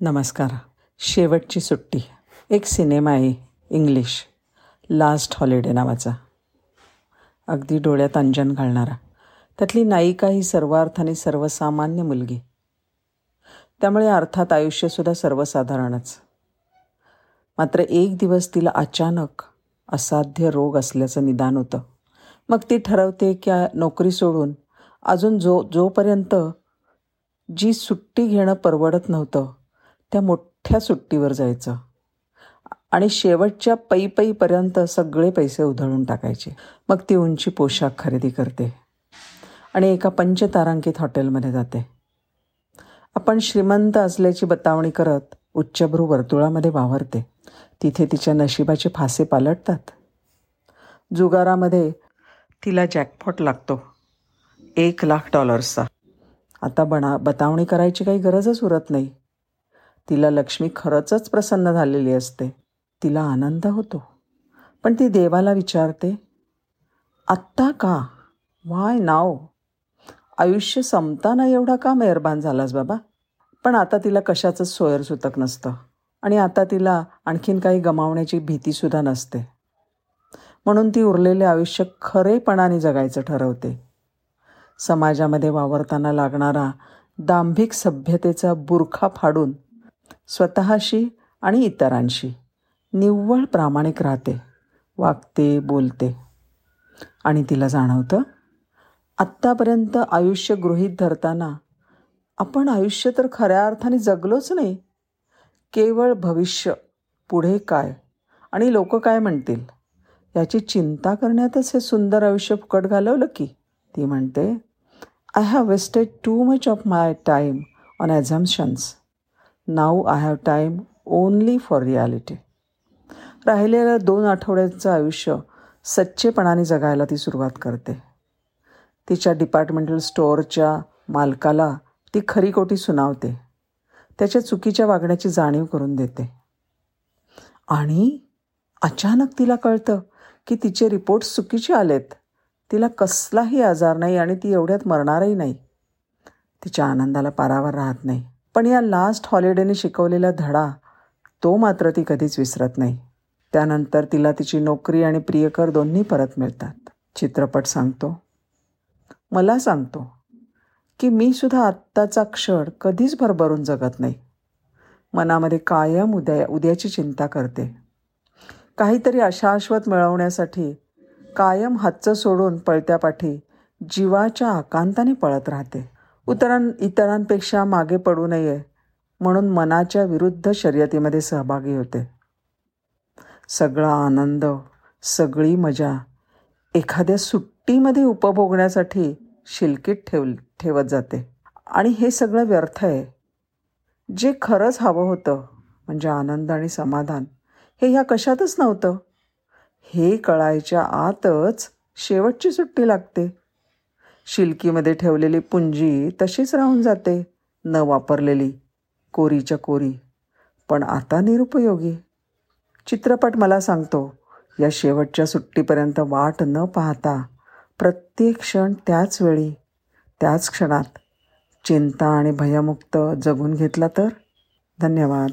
नमस्कार. शेवटची सुट्टी. एक सिनेमा आहे इंग्लिश. लास्ट हॉलिडे नावाचा. अगदी डोळ्यात अंजन घालणारा. त्यातली नायिका ही सर्वार्थाने सर्वसामान्य मुलगी. त्यामुळे अर्थात आयुष्यसुद्धा सर्वसाधारणच. मात्र एक दिवस तिला अचानक असाध्य रोग असल्याचं निदान होतं. मग ती ठरवते की नोकरी सोडून अजून जो जोपर्यंत जी सुट्टी घेणं परवडत नव्हतं त्या मोठ्या सुट्टीवर जायचं. आणि शेवटच्या पै पैपर्यंत सगळे पैसे उधळून टाकायचे. मग ती उंची पोशाख खरेदी करते. आणि एका पंचतारांकित हॉटेलमध्ये जाते. आपण श्रीमंत असल्याची बतावणी करत उच्चभ्रू वर्तुळामध्ये वावरते. तिथे तिच्या नशिबाचे फासे पालटतात. जुगारामध्ये तिला जॅकपॉट लागतो. एक लाख डॉलर्सचा. आता बना बतावणी करायची काही गरजच उरत नाही. तिला लक्ष्मी खरंचच प्रसन्न झालेली असते. तिला आनंद होतो. पण ती देवाला विचारते आत्ता का? वाय नाव आयुष्य संपताना एवढा का मेहरबान झालास बाबा? पण आता तिला कशाचंच सोयर सुतक नसतं. आणि आता तिला आणखीन काही गमावण्याची भीतीसुद्धा नसते. म्हणून ती उरलेले आयुष्य खरेपणाने जगायचं ठरवते. समाजामध्ये वावरताना लागणारा दांभिक सभ्यतेचा बुरखा फाडून स्वतःशी आणि इतरांशी. निव्वळ प्रामाणिक राहते वागते बोलते. आणि तिला जाणवतं आत्तापर्यंत आयुष्य गृहीत धरताना आपण आयुष्य तर खऱ्या अर्थाने जगलोच नाही. केवळ भविष्य पुढे काय आणि लोक काय म्हणतील याची चिंता करण्यातच हे सुंदर आयुष्य फुकट घालवलं की? ती म्हणते I have wasted too much of my time on assumptions now I have time only for reality राहिलेल्या दोन आठवड्यांचं आयुष्य सच्चेपणाने जगायला ती सुरुवात करते. तिच्या डिपार्टमेंटल स्टोअरच्या मालकाला ती खरी कोटी सुनावते. त्याच्या चुकीच्या वागण्याची जाणीव करून देते. आणि अचानक तिला कळतं की तिचे रिपोर्ट्स चुकीचे आलेत. तिला कसलाही आजार नाही आणि ती एवढ्यात मरणारही नाही. तिच्या आनंदाला पारावर राहत नाही. पण या लास्ट हॉलिडेने शिकवलेला धडा तो मात्र ती कधीच विसरत नाही. त्यानंतर तिला तिची नोकरी आणि प्रियकर दोन्ही परत मिळतात. चित्रपट सांगतो. मला सांगतो की मी सुद्धा आत्ताचा क्षण कधीच भरभरून जगत नाही. मनामध्ये कायम उद्या उद्याची चिंता करते. काहीतरी अशाश्वत मिळवण्यासाठी कायम हातचं सोडून पळत्या पाठी जीवाच्या आकांताने पळत राहते. उतरां इतरांपेक्षा मागे पडू नये म्हणून मनाच्या विरुद्ध शर्यतीमध्ये सहभागी होते. सगळा आनंद सगळी मजा एखाद्या सुट्टीमध्ये उपभोगण्यासाठी शिलकीत ठेव ठेवत जाते. आणि हे सगळं व्यर्थ आहे. जे खरंच हवं होतं म्हणजे आनंद आणि समाधान हे ह्या कशातच नव्हतं. हे कळायच्या आतच शेवटची सुट्टी लागते. शिलकीमध्ये ठेवलेली पुंजी तशीच राहून जाते. न वापरलेली कोरीच्या कोरी. पण आता निरुपयोगी. चित्रपट मला सांगतो या शेवटच्या सुट्टीपर्यंत वाट न पाहता प्रत्येक क्षण त्याच वेळी त्याच क्षणात चिंता आणि भयमुक्त जगून घेतला तर? धन्यवाद.